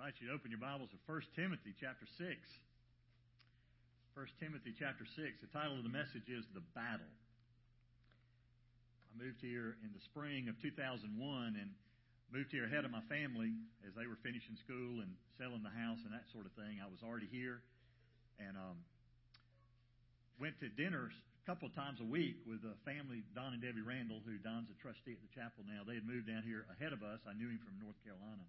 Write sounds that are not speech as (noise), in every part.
invite you to open your Bibles to 1 Timothy chapter 6. 1 Timothy chapter 6. The title of the message is The Battle. I moved here in the spring of 2001 and moved here ahead of my family as they were finishing school and selling the house and that sort of thing. I was already here and um, went to dinners a couple of times a week with the family, Don and Debbie Randall, who Don's a trustee at the chapel now. They had moved down here ahead of us. I knew him from North Carolina.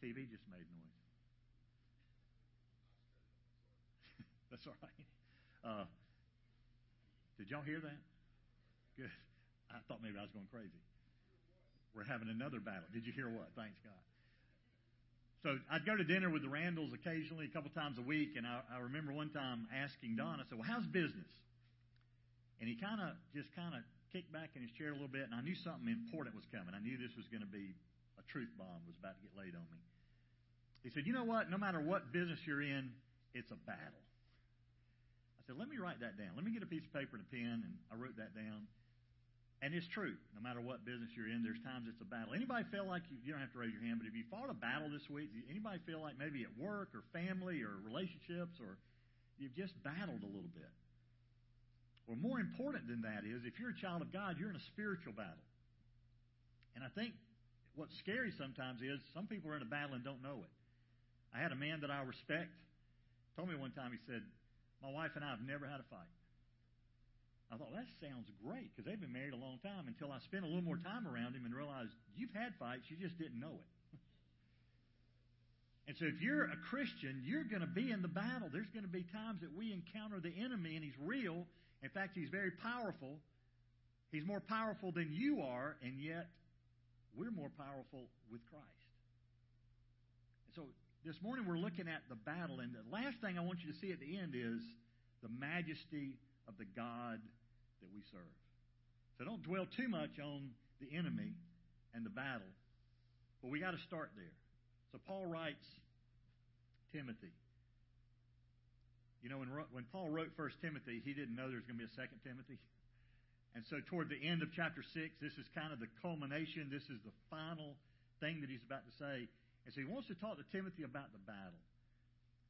TV just made noise. That's all right. Uh, did y'all hear that? Good. I thought maybe I was going crazy. We're having another battle. Did you hear what? Thanks God. So I'd go to dinner with the Randalls occasionally, a couple times a week, and I, I remember one time asking Don, I said, "Well, how's business?" And he kind of just kind of kicked back in his chair a little bit, and I knew something important was coming. I knew this was going to be a truth bomb was about to get laid on me. He said, You know what? No matter what business you're in, it's a battle. I said, Let me write that down. Let me get a piece of paper and a pen. And I wrote that down. And it's true. No matter what business you're in, there's times it's a battle. Anybody feel like you, you don't have to raise your hand, but if you fought a battle this week, anybody feel like maybe at work or family or relationships or you've just battled a little bit? Well, more important than that is if you're a child of God, you're in a spiritual battle. And I think what's scary sometimes is some people are in a battle and don't know it. I had a man that I respect told me one time, he said, My wife and I have never had a fight. I thought, that sounds great because they've been married a long time until I spent a little more time around him and realized you've had fights, you just didn't know it. (laughs) and so if you're a Christian, you're going to be in the battle. There's going to be times that we encounter the enemy and he's real. In fact, he's very powerful. He's more powerful than you are, and yet we're more powerful with Christ. And so this morning we're looking at the battle, and the last thing I want you to see at the end is the majesty of the God that we serve. So don't dwell too much on the enemy and the battle, but we got to start there. So Paul writes Timothy. You know, when, when Paul wrote First Timothy, he didn't know there was going to be a Second Timothy. And so, toward the end of chapter 6, this is kind of the culmination. This is the final thing that he's about to say. And so he wants to talk to Timothy about the battle.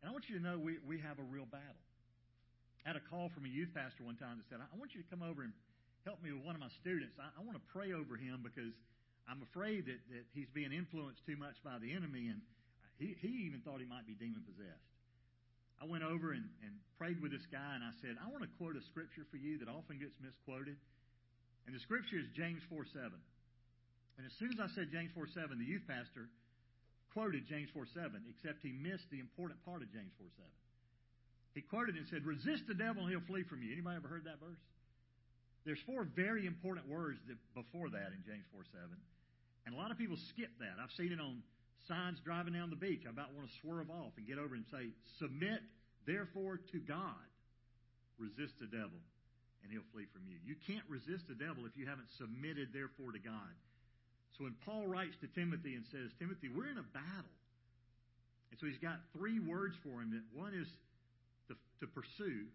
And I want you to know we, we have a real battle. I had a call from a youth pastor one time that said, I want you to come over and help me with one of my students. I, I want to pray over him because I'm afraid that, that he's being influenced too much by the enemy. And he, he even thought he might be demon possessed. I went over and, and prayed with this guy, and I said, I want to quote a scripture for you that often gets misquoted. And the scripture is James 4 7. And as soon as I said James 4 7, the youth pastor quoted James 4 7, except he missed the important part of James 4 7. He quoted and said, Resist the devil and he'll flee from you. Anybody ever heard that verse? There's four very important words that, before that in James 4 7. And a lot of people skip that. I've seen it on signs driving down the beach. I about want to swerve off and get over and say, Submit therefore to God. Resist the devil and he'll flee from you. You can't resist the devil if you haven't submitted therefore to God. So when Paul writes to Timothy and says, Timothy, we're in a battle. And so he's got three words for him. That one is to, to pursue,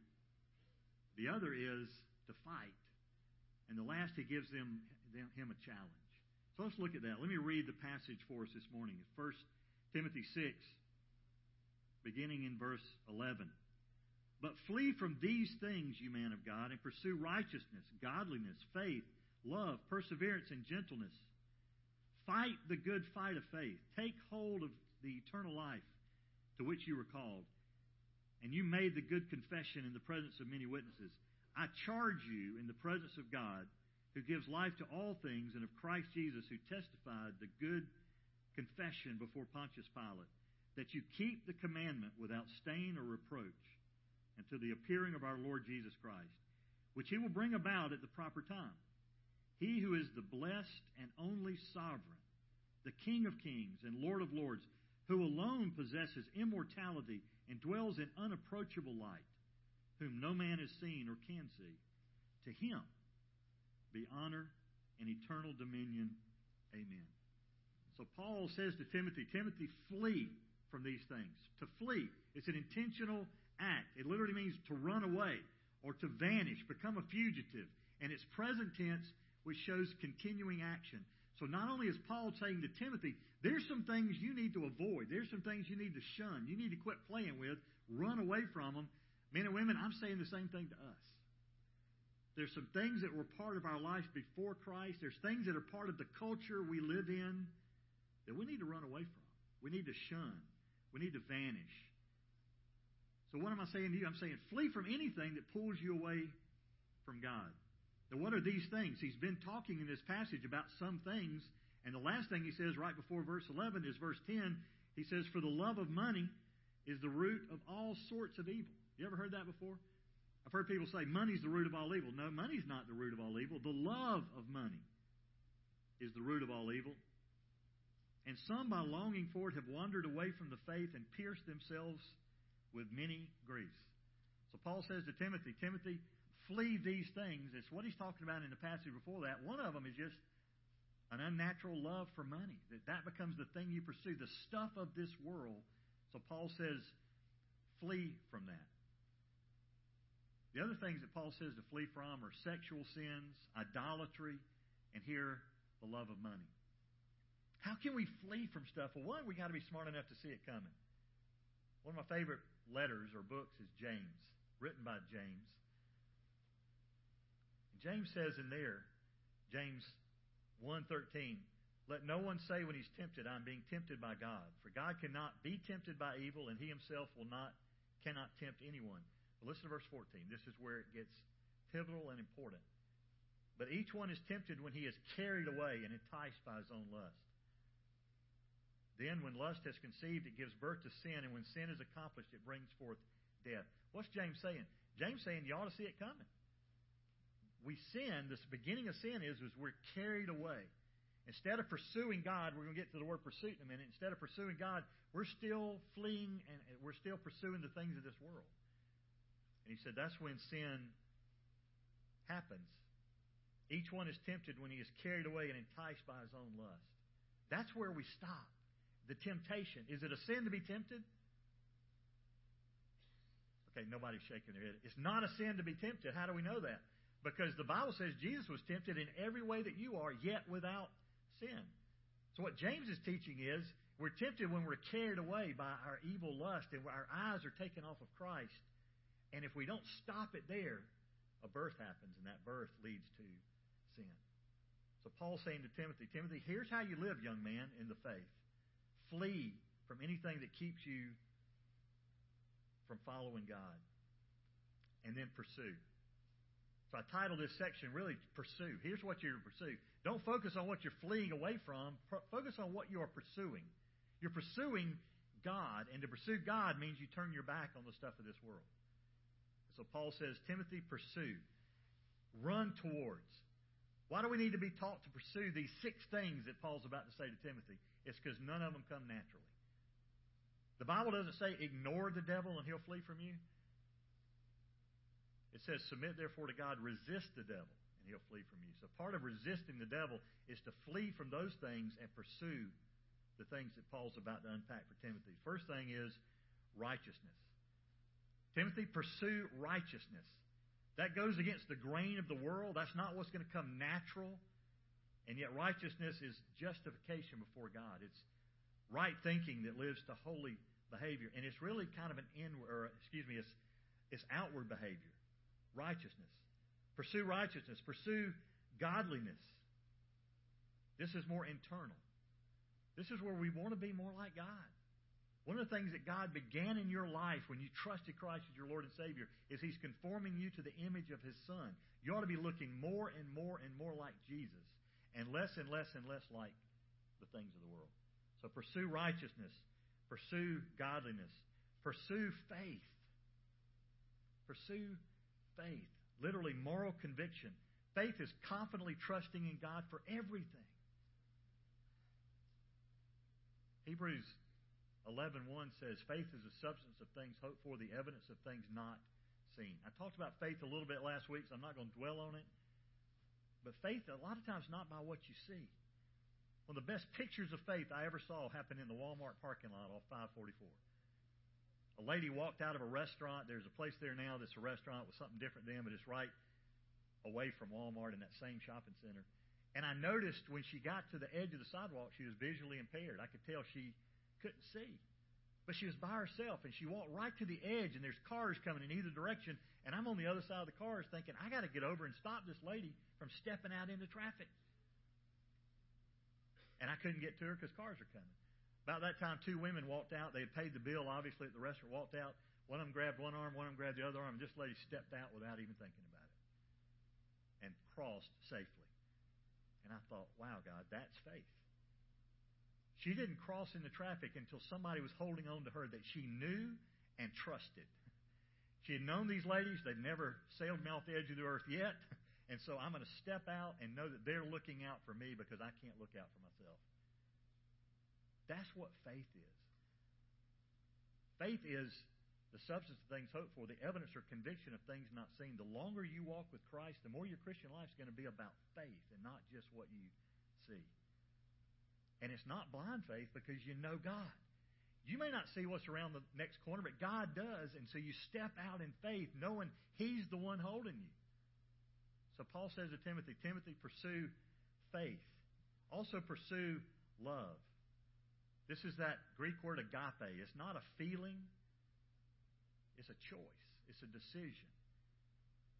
the other is to fight, and the last he gives them, them him a challenge. So let's look at that. Let me read the passage for us this morning. 1 Timothy 6, beginning in verse 11. But flee from these things, you man of God, and pursue righteousness, godliness, faith, love, perseverance, and gentleness Fight the good fight of faith. Take hold of the eternal life to which you were called. And you made the good confession in the presence of many witnesses. I charge you in the presence of God, who gives life to all things, and of Christ Jesus, who testified the good confession before Pontius Pilate, that you keep the commandment without stain or reproach until the appearing of our Lord Jesus Christ, which he will bring about at the proper time. He who is the blessed and only sovereign, the King of kings and Lord of lords, who alone possesses immortality and dwells in unapproachable light, whom no man has seen or can see. To him be honor and eternal dominion. Amen. So Paul says to Timothy, Timothy, flee from these things. To flee, it's an intentional act. It literally means to run away or to vanish, become a fugitive. And it's present tense which shows continuing action. So not only is Paul saying to Timothy, there's some things you need to avoid. There's some things you need to shun. You need to quit playing with, run away from them. Men and women, I'm saying the same thing to us. There's some things that were part of our life before Christ. There's things that are part of the culture we live in that we need to run away from. We need to shun. We need to vanish. So what am I saying to you? I'm saying flee from anything that pulls you away from God. Now, what are these things? He's been talking in this passage about some things, and the last thing he says right before verse 11 is verse 10. He says, For the love of money is the root of all sorts of evil. You ever heard that before? I've heard people say money's the root of all evil. No, money's not the root of all evil. The love of money is the root of all evil. And some, by longing for it, have wandered away from the faith and pierced themselves with many griefs. So Paul says to Timothy, Timothy, flee these things. It's what he's talking about in the passage before that. One of them is just an unnatural love for money. That that becomes the thing you pursue, the stuff of this world. So Paul says, flee from that. The other things that Paul says to flee from are sexual sins, idolatry, and here, the love of money. How can we flee from stuff? Well, one, we got to be smart enough to see it coming. One of my favorite letters or books is James, written by James. James says in there, James 1.13, Let no one say when he's tempted, I'm being tempted by God. For God cannot be tempted by evil, and he himself will not cannot tempt anyone. Listen to verse 14. This is where it gets pivotal and important. But each one is tempted when he is carried away and enticed by his own lust. Then, when lust has conceived, it gives birth to sin, and when sin is accomplished, it brings forth death. What's James saying? James saying you ought to see it coming we sin, the beginning of sin is, is we're carried away. Instead of pursuing God, we're going to get to the word pursuit in a minute. Instead of pursuing God, we're still fleeing and we're still pursuing the things of this world. And he said that's when sin happens. Each one is tempted when he is carried away and enticed by his own lust. That's where we stop. The temptation. Is it a sin to be tempted? Okay, nobody's shaking their head. It's not a sin to be tempted. How do we know that? Because the Bible says Jesus was tempted in every way that you are, yet without sin. So what James is teaching is we're tempted when we're carried away by our evil lust and our eyes are taken off of Christ. And if we don't stop it there, a birth happens, and that birth leads to sin. So Paul's saying to Timothy, Timothy, here's how you live, young man, in the faith. Flee from anything that keeps you from following God. And then pursue. So I titled this section really Pursue. Here's what you're to pursue. Don't focus on what you're fleeing away from. Focus on what you are pursuing. You're pursuing God, and to pursue God means you turn your back on the stuff of this world. So Paul says, Timothy, pursue. Run towards. Why do we need to be taught to pursue these six things that Paul's about to say to Timothy? It's because none of them come naturally. The Bible doesn't say ignore the devil and he'll flee from you. It says, Submit therefore to God, resist the devil, and he'll flee from you. So part of resisting the devil is to flee from those things and pursue the things that Paul's about to unpack for Timothy. First thing is righteousness. Timothy, pursue righteousness. That goes against the grain of the world. That's not what's going to come natural. And yet, righteousness is justification before God. It's right thinking that lives to holy behavior. And it's really kind of an inward, or excuse me, it's, it's outward behavior righteousness. Pursue righteousness. Pursue godliness. This is more internal. This is where we want to be more like God. One of the things that God began in your life when you trusted Christ as your Lord and Savior is He's conforming you to the image of His Son. You ought to be looking more and more and more like Jesus and less and less and less like the things of the world. So pursue righteousness, pursue godliness, pursue faith, pursue faith, literally moral conviction. Faith is confidently trusting in God for everything. Hebrews 11.1 says, Faith is the substance of things hoped for, the evidence of things not seen. I talked about faith a little bit last week, so I'm not going to dwell on it. But faith, a lot of times, not by what you see. One of the best pictures of faith I ever saw happened in the Walmart parking lot off 544. A lady walked out of a restaurant. There's a place there now that's a restaurant with something different then, but it's right away from Walmart in that same shopping center. And I noticed when she got to the edge of the sidewalk, she was visually impaired. I could tell she couldn't see. But she was by herself, and she walked right to the edge, and there's cars coming in either direction, and I'm on the other side of the cars thinking, I got to get over and stop this lady from stepping out into traffic. And I couldn't get to her because cars are coming. About that time, two women walked out. They had paid the bill, obviously, at the restaurant, walked out. One of them grabbed one arm, one of them grabbed the other arm, and this lady stepped out without even thinking about it and crossed safely. And I thought, wow, God, that's faith. She didn't cross into traffic until somebody was holding on to her that she knew and trusted. She had known these ladies. They'd never sailed me off the edge of the earth yet. And so I'm going to step out and know that they're looking out for me because I can't look out for myself. That's what faith is. Faith is the substance of things hoped for, the evidence or conviction of things not seen. The longer you walk with Christ, the more your Christian life is going to be about faith and not just what you see. And it's not blind faith because you know God. You may not see what's around the next corner, but God does, and so you step out in faith knowing He's the one holding you. So Paul says to Timothy, Timothy, pursue faith. Also pursue love. This is that Greek word agape. It's not a feeling, it's a choice, it's a decision.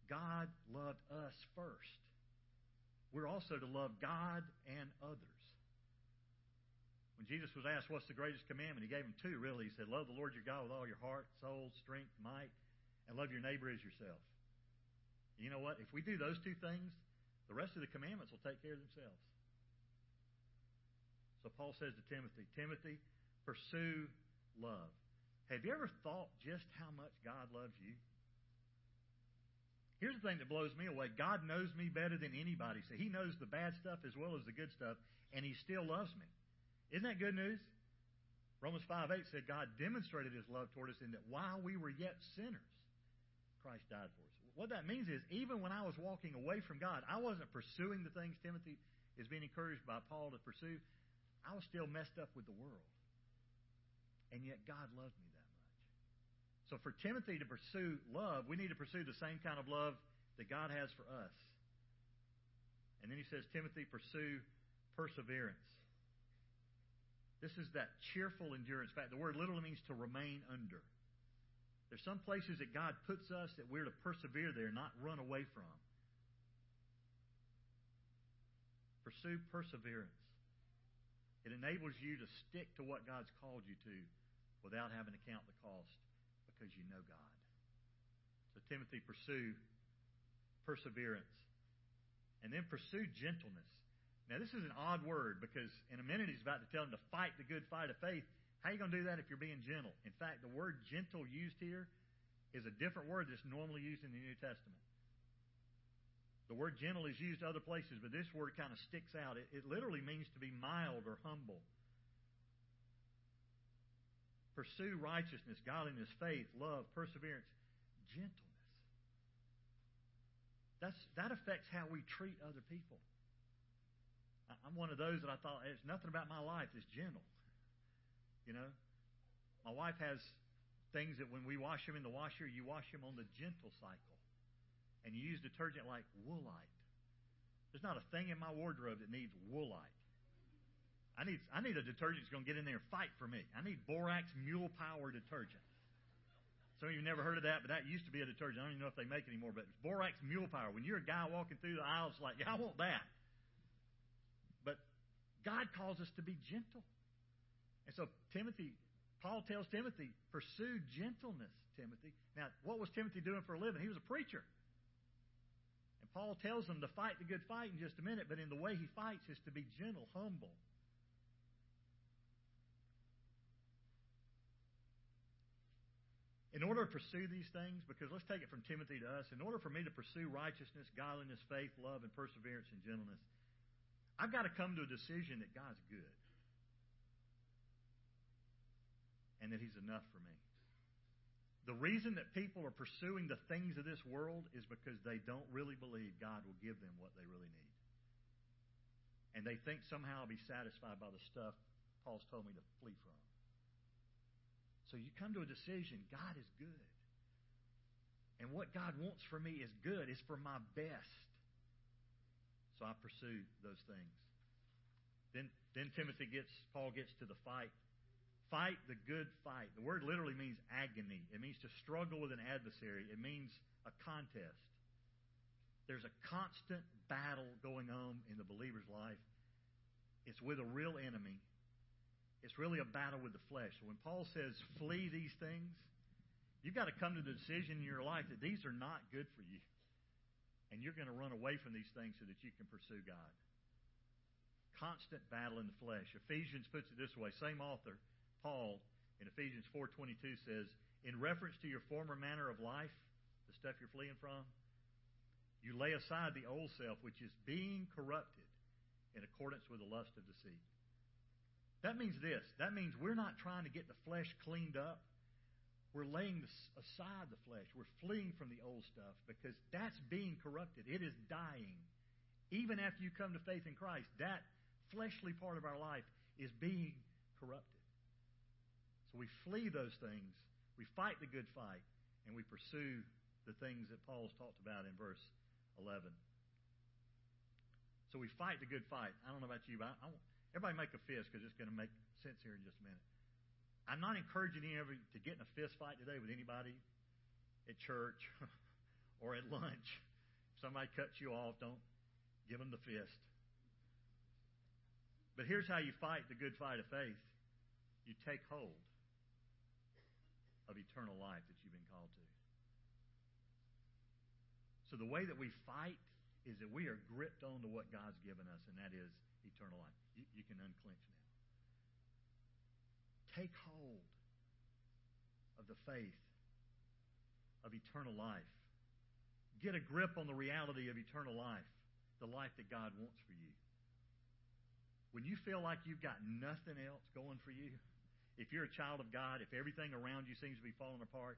God loved us first. We're also to love God and others. When Jesus was asked, What's the greatest commandment? He gave him two, really. He said, Love the Lord your God with all your heart, soul, strength, might, and love your neighbor as yourself. You know what? If we do those two things, the rest of the commandments will take care of themselves. So Paul says to Timothy, Timothy, pursue love. Have you ever thought just how much God loves you? Here's the thing that blows me away. God knows me better than anybody. So he knows the bad stuff as well as the good stuff, and he still loves me. Isn't that good news? Romans 5 8 said God demonstrated his love toward us in that while we were yet sinners, Christ died for us what that means is, even when I was walking away from God, I wasn't pursuing the things Timothy is being encouraged by Paul to pursue. I was still messed up with the world. And yet God loved me that much. So for Timothy to pursue love, we need to pursue the same kind of love that God has for us. And then he says, Timothy, pursue perseverance. This is that cheerful endurance. Fact, the word literally means to remain under. There's some places that God puts us that we're to persevere there, not run away from. Pursue perseverance. It enables you to stick to what God's called you to without having to count the cost because you know God. So, Timothy, pursue perseverance. And then pursue gentleness. Now, this is an odd word because in a minute he's about to tell him to fight the good fight of faith. How are you going to do that if you're being gentle? In fact, the word gentle used here is a different word that's normally used in the New Testament. The word gentle is used other places, but this word kind of sticks out. It, it literally means to be mild or humble. Pursue righteousness, godliness, faith, love, perseverance, gentleness. That's, that affects how we treat other people. I'm one of those that I thought, there's nothing about my life that's gentle. You know, my wife has things that when we wash them in the washer, you wash them on the gentle cycle, and you use detergent like Woolite. There's not a thing in my wardrobe that needs Woolite. I need I need a detergent that's going to get in there and fight for me. I need Borax Mule Power detergent. Some of you never heard of that, but that used to be a detergent. I don't even know if they make it anymore, but Borax Mule Power. When you're a guy walking through the aisles, like, yeah, I want that. God calls us to be gentle. And so Timothy, Paul tells Timothy, pursue gentleness, Timothy. Now, what was Timothy doing for a living? He was a preacher. And Paul tells him to fight the good fight in just a minute, but in the way he fights is to be gentle, humble. In order to pursue these things, because let's take it from Timothy to us, in order for me to pursue righteousness, godliness, faith, love, and perseverance and gentleness, I've got to come to a decision that God's good and that He's enough for me. The reason that people are pursuing the things of this world is because they don't really believe God will give them what they really need. And they think somehow I'll be satisfied by the stuff Paul's told me to flee from. So you come to a decision God is good. And what God wants for me is good, it's for my best. So I pursue those things. Then, then Timothy gets, Paul gets to the fight. Fight the good fight. The word literally means agony. It means to struggle with an adversary. It means a contest. There's a constant battle going on in the believer's life. It's with a real enemy. It's really a battle with the flesh. So when Paul says, flee these things, you've got to come to the decision in your life that these are not good for you. And you're going to run away from these things so that you can pursue God. Constant battle in the flesh. Ephesians puts it this way. Same author, Paul, in Ephesians 4.22 says, In reference to your former manner of life, the stuff you're fleeing from, you lay aside the old self, which is being corrupted in accordance with the lust of deceit. That means this. That means we're not trying to get the flesh cleaned up. We're laying aside the flesh. We're fleeing from the old stuff because that's being corrupted. It is dying. Even after you come to faith in Christ, that fleshly part of our life is being corrupted. So we flee those things. We fight the good fight, and we pursue the things that Paul's talked about in verse 11. So we fight the good fight. I don't know about you, but I, I, everybody make a fist because it's going to make sense here in just a minute. I'm not encouraging ever to get in a fist fight today with anybody at church (laughs) or at lunch. If somebody cuts you off, don't give them the fist. But here's how you fight the good fight of faith you take hold of eternal life that you've been called to. So the way that we fight is that we are gripped onto what God's given us, and that is eternal life. You, you can unclench. Take hold of the faith of eternal life. Get a grip on the reality of eternal life, the life that God wants for you. When you feel like you've got nothing else going for you, if you're a child of God, if everything around you seems to be falling apart,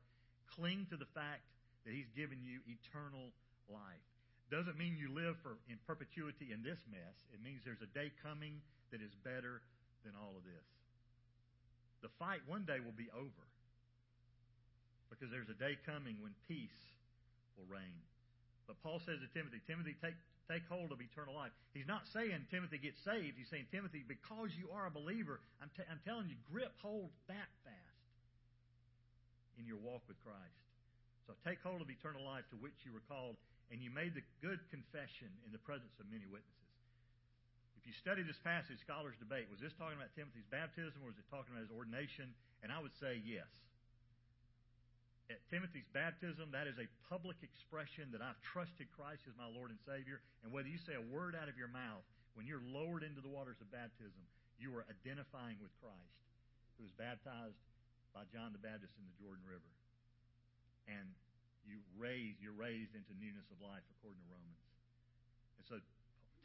cling to the fact that He's given you eternal life. Doesn't mean you live for in perpetuity in this mess. It means there's a day coming that is better than all of this. The fight one day will be over. Because there's a day coming when peace will reign. But Paul says to Timothy, Timothy, take, take hold of eternal life. He's not saying, Timothy, get saved. He's saying, Timothy, because you are a believer, I'm, t- I'm telling you, grip hold that fast in your walk with Christ. So take hold of eternal life to which you were called and you made the good confession in the presence of many witnesses. You study this passage, scholars debate was this talking about Timothy's baptism or was it talking about his ordination? And I would say yes. At Timothy's baptism, that is a public expression that I've trusted Christ as my Lord and Savior. And whether you say a word out of your mouth, when you're lowered into the waters of baptism, you are identifying with Christ, who was baptized by John the Baptist in the Jordan River. And you raise, you're raised into newness of life according to Romans. And so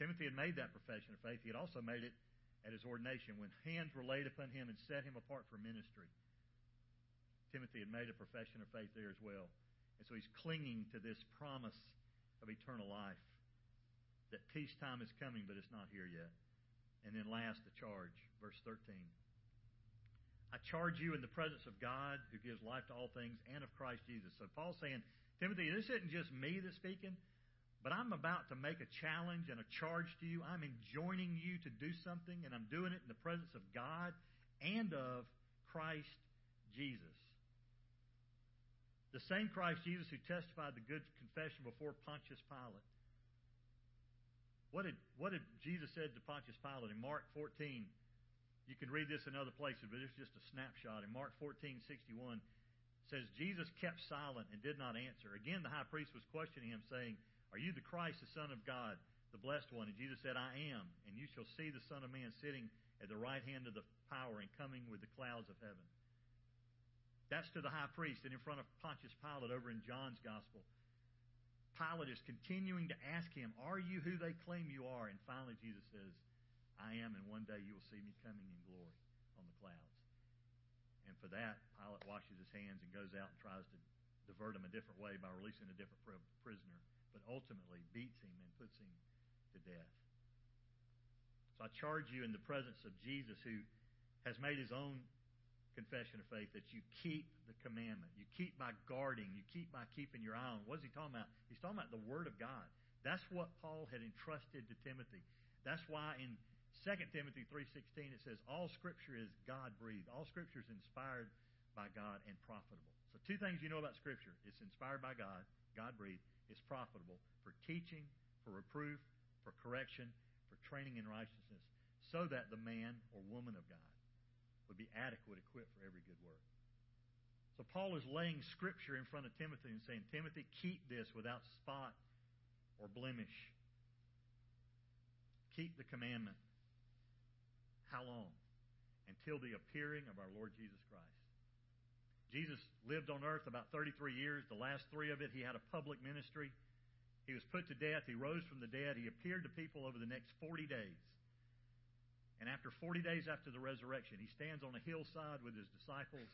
Timothy had made that profession of faith. He had also made it at his ordination when hands were laid upon him and set him apart for ministry. Timothy had made a profession of faith there as well. And so he's clinging to this promise of eternal life. That peacetime is coming, but it's not here yet. And then last, the charge, verse 13. I charge you in the presence of God who gives life to all things and of Christ Jesus. So Paul's saying, Timothy, this isn't just me that's speaking, but I'm about to make a challenge and a charge to you. I'm enjoining you to do something, and I'm doing it in the presence of God and of Christ Jesus. The same Christ Jesus who testified the good confession before Pontius Pilate. What did, what did Jesus said to Pontius Pilate in Mark 14? You can read this in other places, but it's just a snapshot. In Mark 14, 61, says, Jesus kept silent and did not answer. Again, the high priest was questioning him, saying, Are you the Christ, the Son of God, the blessed one? And Jesus said, I am. And you shall see the Son of Man sitting at the right hand of the power and coming with the clouds of heaven. That's to the high priest and in front of Pontius Pilate over in John's Gospel. Pilate is continuing to ask him, Are you who they claim you are? And finally, Jesus says, I am, and one day you will see me coming in glory on the clouds. And for that, Pilate washes his hands and goes out and tries to divert him a different way by releasing a different prisoner, but ultimately beats him and puts him to death. So I charge you in the presence of Jesus, who has made his own confession of faith, that you keep the commandment. You keep by guarding. You keep by keeping your eye on. What is he talking about? He's talking about the Word of God. That's what Paul had entrusted to Timothy. That's why in 2 Timothy 3.16 it says, All Scripture is God-breathed. All Scripture is inspired by God and profitable. So two things you know about Scripture. It's inspired by God, God-breathed. It's profitable for teaching, for reproof, for correction, for training in righteousness, so that the man or woman of God would be adequate, equipped for every good work. So Paul is laying Scripture in front of Timothy and saying, Timothy, keep this without spot or blemish. Keep the commandment. How long? Until the appearing of our Lord Jesus Christ. Jesus lived on earth about 33 years. The last three of it, he had a public ministry. He was put to death. He rose from the dead. He appeared to people over the next 40 days. And after 40 days after the resurrection, he stands on a hillside with his disciples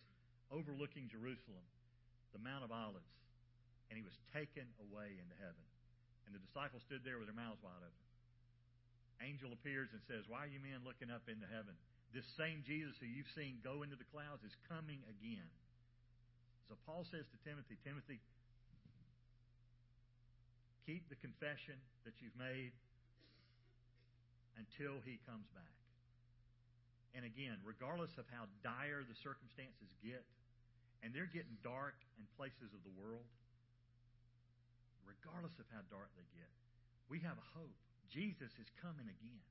overlooking Jerusalem, the Mount of Olives. And he was taken away into heaven. And the disciples stood there with their mouths wide open. Angel appears and says, Why are you men looking up into heaven? This same Jesus who you've seen go into the clouds is coming again. So Paul says to Timothy, Timothy, keep the confession that you've made until he comes back. And again, regardless of how dire the circumstances get, and they're getting dark in places of the world, regardless of how dark they get, we have a hope. Jesus is coming again.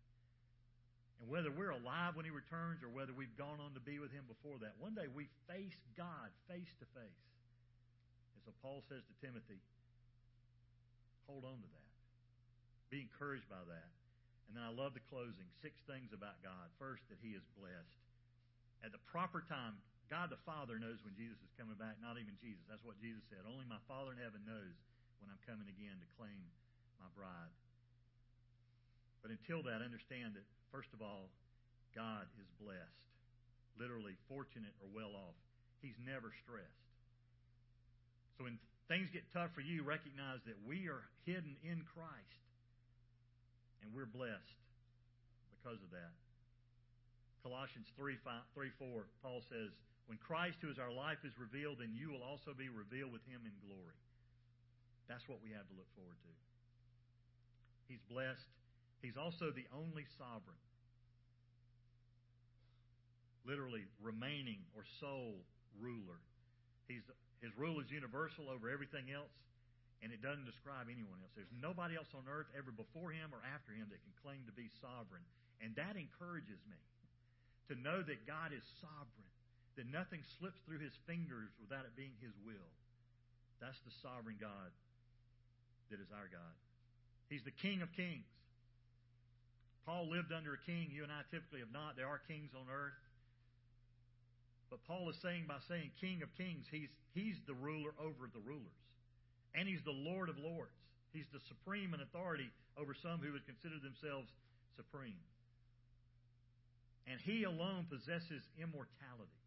And whether we're alive when he returns or whether we've gone on to be with him before that, one day we face God face to face. And so Paul says to Timothy, hold on to that. Be encouraged by that. And then I love the closing. Six things about God. First, that he is blessed. At the proper time, God the Father knows when Jesus is coming back, not even Jesus. That's what Jesus said. Only my Father in heaven knows when I'm coming again to claim my bride. But until that, understand that First of all, God is blessed, literally fortunate or well off. He's never stressed. So when things get tough for you, recognize that we are hidden in Christ and we're blessed because of that. Colossians 3, 5, 3 4, Paul says, When Christ, who is our life, is revealed, then you will also be revealed with him in glory. That's what we have to look forward to. He's blessed He's also the only sovereign. Literally, remaining or sole ruler. He's, his rule is universal over everything else, and it doesn't describe anyone else. There's nobody else on earth ever before him or after him that can claim to be sovereign. And that encourages me to know that God is sovereign, that nothing slips through his fingers without it being his will. That's the sovereign God that is our God. He's the King of kings. Paul lived under a king. You and I typically have not. There are kings on earth. But Paul is saying by saying King of Kings, he's, he's the ruler over the rulers. And he's the Lord of Lords. He's the supreme in authority over some who would consider themselves supreme. And he alone possesses immortality.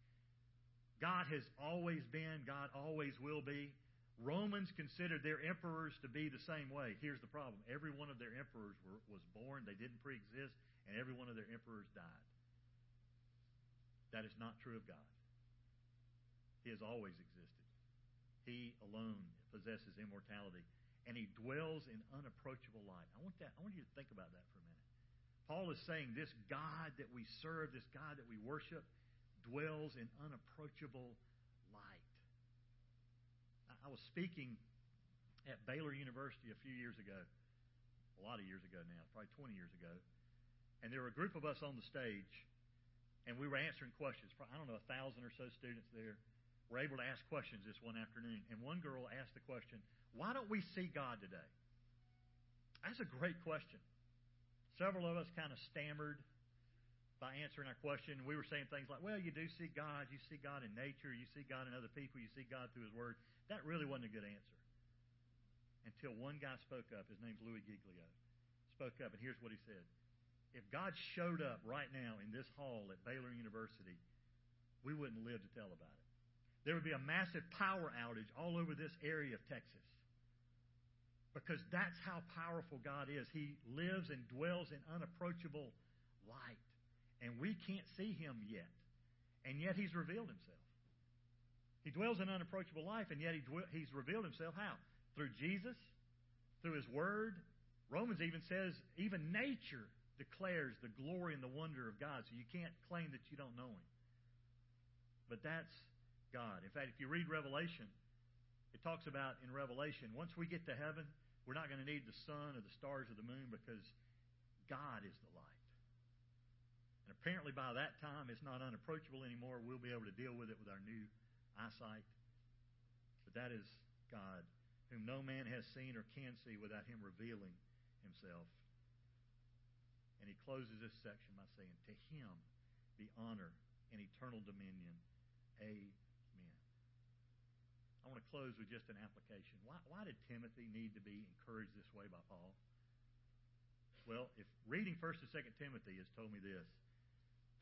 God has always been, God always will be. Romans considered their emperors to be the same way. Here's the problem every one of their emperors were, was born, they didn't pre exist, and every one of their emperors died. That is not true of God. He has always existed. He alone possesses immortality, and he dwells in unapproachable light. I want that. I want you to think about that for a minute. Paul is saying this God that we serve, this God that we worship, dwells in unapproachable I was speaking at Baylor University a few years ago, a lot of years ago now, probably 20 years ago, and there were a group of us on the stage, and we were answering questions. I don't know, a thousand or so students there were able to ask questions this one afternoon, and one girl asked the question, "Why don't we see God today?" That's a great question. Several of us kind of stammered by answering our question. We were saying things like, well, you do see God. You see God in nature. You see God in other people. You see God through His Word. That really wasn't a good answer. Until one guy spoke up. His name's Louis Giglio. Spoke up, and here's what he said. If God showed up right now in this hall at Baylor University, we wouldn't live to tell about it. There would be a massive power outage all over this area of Texas. Because that's how powerful God is. He lives and dwells in unapproachable light and we can't see him yet. And yet he's revealed himself. He dwells in unapproachable life, and yet he dwe- he's revealed himself how? Through Jesus, through his word, Romans even says even nature declares the glory and the wonder of God, so you can't claim that you don't know Him. But that's God. In fact, if you read Revelation, it talks about in Revelation, once we get to heaven, we're not going to need the sun or the stars or the moon because God is the light. And apparently by that time, it's not unapproachable anymore. We'll be able to deal with it with our new eyesight. But that is God, whom no man has seen or can see without him revealing himself. And he closes this section by saying, To him be honor and eternal dominion. Amen. I want to close with just an application. Why, why did Timothy need to be encouraged this way by Paul? Well, if reading 1st and 2nd Timothy has told me this.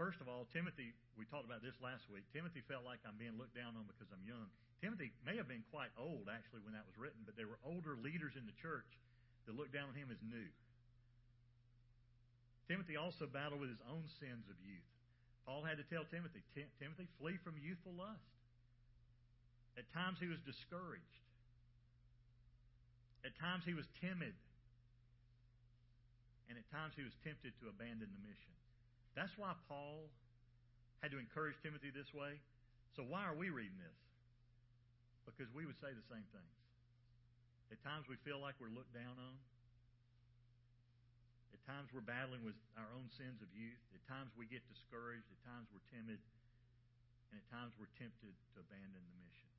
First of all, Timothy, we talked about this last week. Timothy felt like I'm being looked down on because I'm young. Timothy may have been quite old, actually, when that was written, but there were older leaders in the church that looked down on him as new. Timothy also battled with his own sins of youth. Paul had to tell Timothy, Timothy, flee from youthful lust. At times he was discouraged. At times he was timid. And at times he was tempted to abandon the mission. That's why Paul had to encourage Timothy this way. So why are we reading this? Because we would say the same things. At times we feel like we're looked down on. At times we're battling with our own sins of youth. At times we get discouraged. At times we're timid. And at times we're tempted to abandon the mission.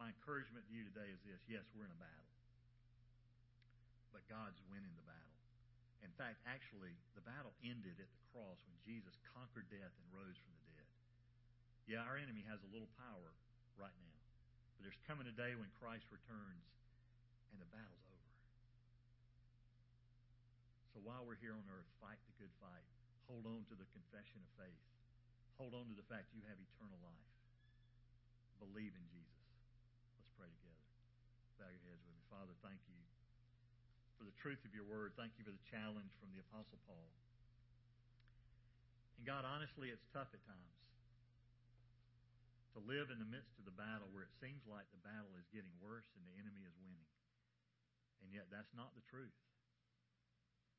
My encouragement to you today is this yes, we're in a battle. But God's winning the battle. In fact, actually, the battle ended at the cross when Jesus conquered death and rose from the dead. Yeah, our enemy has a little power right now. But there's coming a day when Christ returns and the battle's over. So while we're here on earth, fight the good fight. Hold on to the confession of faith. Hold on to the fact you have eternal life. Believe in Jesus. Let's pray together. Bow your heads with me. Father, thank you for the truth of your word. Thank you for the challenge from the Apostle Paul. And God, honestly, it's tough at times to live in the midst of the battle where it seems like the battle is getting worse and the enemy is winning. And yet that's not the truth.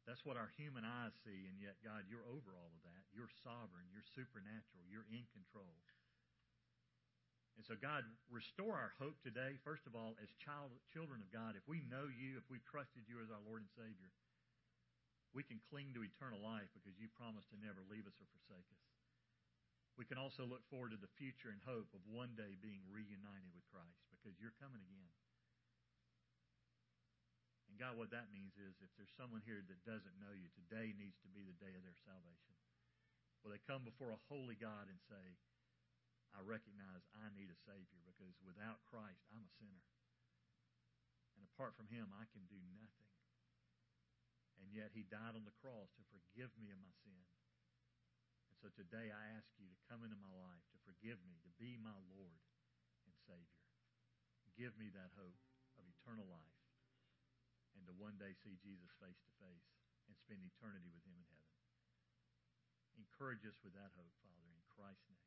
That's what our human eyes see, and yet, God, you're over all of that. You're sovereign. You're supernatural. You're in control. And so, God, restore our hope today, first of all, as child, children of God. If we know you, if we've trusted you as our Lord and Savior, we can cling to eternal life because you promised to never leave us or forsake us. We can also look forward to the future and hope of one day being reunited with Christ because you're coming again. And God, what that means is if there's someone here that doesn't know you, today needs to be the day of their salvation. Will they come before a holy God and say, I recognize I need a Savior because without Christ, I'm a sinner. And apart from Him, I can do nothing. And yet He died on the cross to forgive me of my sin. And so today I ask you to come into my life, to forgive me, to be my Lord and Savior. Give me that hope of eternal life and to one day see Jesus face to face and spend eternity with Him in heaven. Encourage us with that hope, Father, in Christ's name.